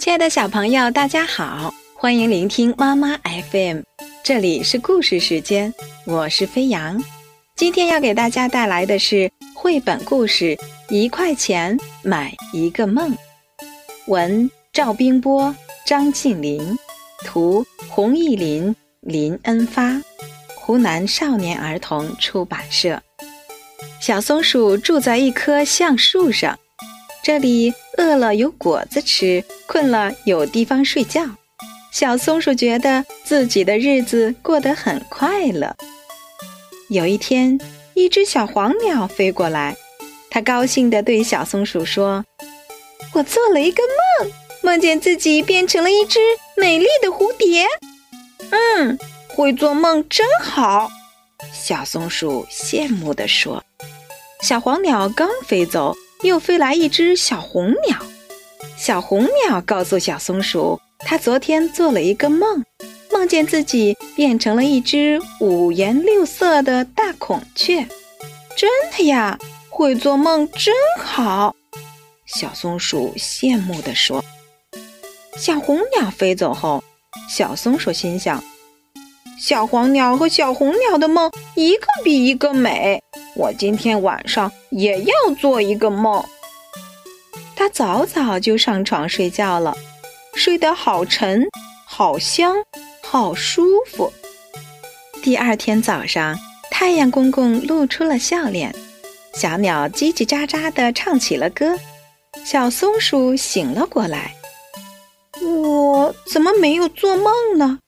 亲爱的小朋友，大家好，欢迎聆听妈妈 FM，这里是故事时间，我是飞扬。今天要给大家带来的是绘本故事《一块钱买一个梦》，文赵冰波、张静林，图洪艺林、林恩发，湖南少年儿童出版社。小松鼠住在一棵橡树上。这里饿了有果子吃，困了有地方睡觉。小松鼠觉得自己的日子过得很快乐。有一天，一只小黄鸟飞过来，它高兴地对小松鼠说：“我做了一个梦，梦见自己变成了一只美丽的蝴蝶。”嗯，会做梦真好，小松鼠羡慕地说。小黄鸟刚飞走。又飞来一只小红鸟，小红鸟告诉小松鼠，它昨天做了一个梦，梦见自己变成了一只五颜六色的大孔雀。真的呀，会做梦真好，小松鼠羡慕地说。小红鸟飞走后，小松鼠心想：小黄鸟和小红鸟的梦一个比一个美。我今天晚上也要做一个梦。他早早就上床睡觉了，睡得好沉、好香、好舒服。第二天早上，太阳公公露出了笑脸，小鸟叽叽喳喳地唱起了歌，小松鼠醒了过来。我怎么没有做梦呢？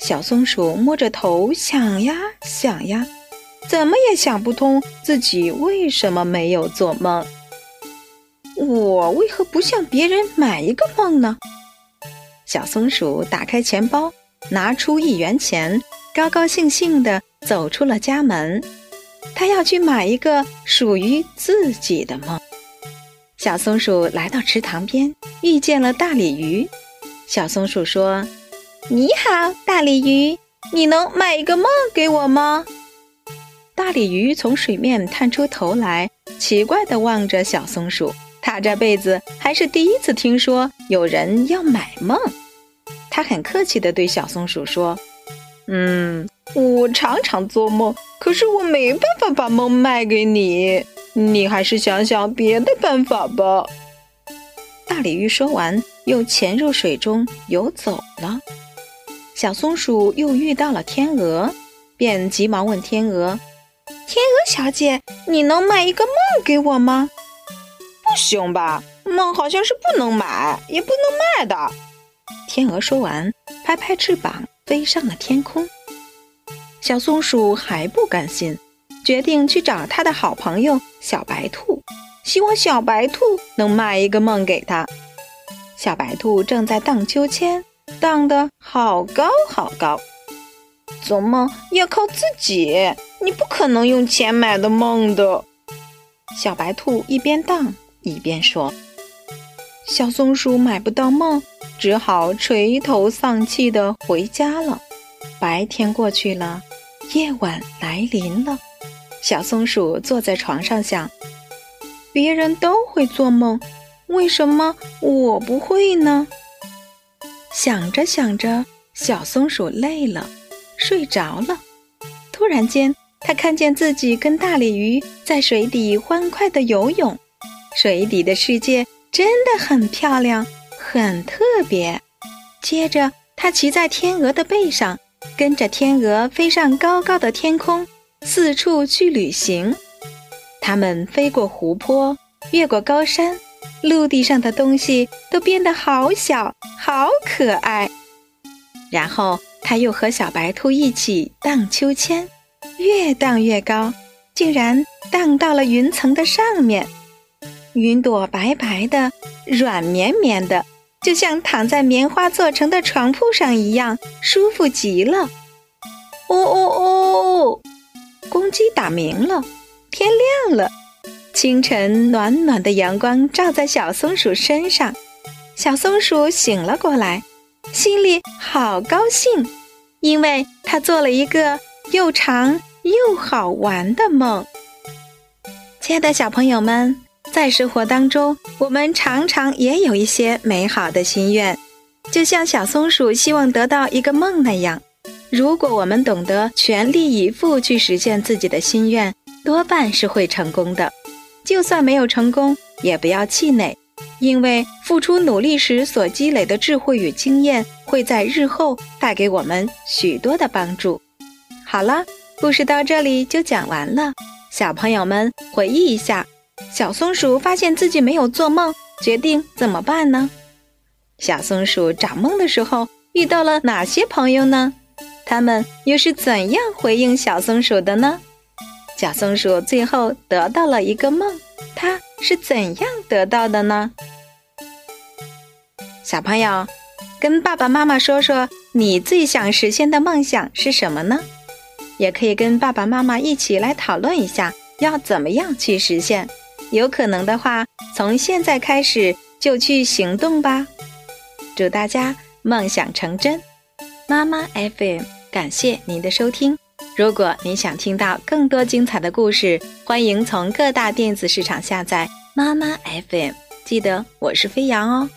小松鼠摸着头想呀想呀。怎么也想不通自己为什么没有做梦。我为何不向别人买一个梦呢？小松鼠打开钱包，拿出一元钱，高高兴兴地走出了家门。他要去买一个属于自己的梦。小松鼠来到池塘边，遇见了大鲤鱼。小松鼠说：“你好，大鲤鱼，你能买一个梦给我吗？”大鲤鱼从水面探出头来，奇怪地望着小松鼠。它这辈子还是第一次听说有人要买梦。它很客气地对小松鼠说：“嗯，我常常做梦，可是我没办法把梦卖给你。你还是想想别的办法吧。”大鲤鱼说完，又潜入水中游走了。小松鼠又遇到了天鹅，便急忙问天鹅。天鹅小姐，你能卖一个梦给我吗？不行吧，梦好像是不能买，也不能卖的。天鹅说完，拍拍翅膀飞上了天空。小松鼠还不甘心，决定去找他的好朋友小白兔，希望小白兔能卖一个梦给他。小白兔正在荡秋千，荡得好高好高。做梦要靠自己。你不可能用钱买的梦的，小白兔一边荡一边说。小松鼠买不到梦，只好垂头丧气的回家了。白天过去了，夜晚来临了。小松鼠坐在床上想：别人都会做梦，为什么我不会呢？想着想着，小松鼠累了，睡着了。突然间。他看见自己跟大鲤鱼在水底欢快地游泳，水底的世界真的很漂亮，很特别。接着，他骑在天鹅的背上，跟着天鹅飞上高高的天空，四处去旅行。他们飞过湖泊，越过高山，陆地上的东西都变得好小，好可爱。然后，他又和小白兔一起荡秋千。越荡越高，竟然荡到了云层的上面。云朵白白的，软绵绵的，就像躺在棉花做成的床铺上一样，舒服极了。哦哦哦！公鸡打鸣了，天亮了。清晨，暖暖的阳光照在小松鼠身上，小松鼠醒了过来，心里好高兴，因为他做了一个又长。又好玩的梦，亲爱的小朋友们，在生活当中，我们常常也有一些美好的心愿，就像小松鼠希望得到一个梦那样。如果我们懂得全力以赴去实现自己的心愿，多半是会成功的。就算没有成功，也不要气馁，因为付出努力时所积累的智慧与经验，会在日后带给我们许多的帮助。好了，故事到这里就讲完了。小朋友们回忆一下，小松鼠发现自己没有做梦，决定怎么办呢？小松鼠找梦的时候遇到了哪些朋友呢？他们又是怎样回应小松鼠的呢？小松鼠最后得到了一个梦，它是怎样得到的呢？小朋友，跟爸爸妈妈说说你最想实现的梦想是什么呢？也可以跟爸爸妈妈一起来讨论一下，要怎么样去实现。有可能的话，从现在开始就去行动吧。祝大家梦想成真！妈妈 FM。感谢您的收听。如果您想听到更多精彩的故事，欢迎从各大电子市场下载妈妈 FM。记得我是飞扬哦。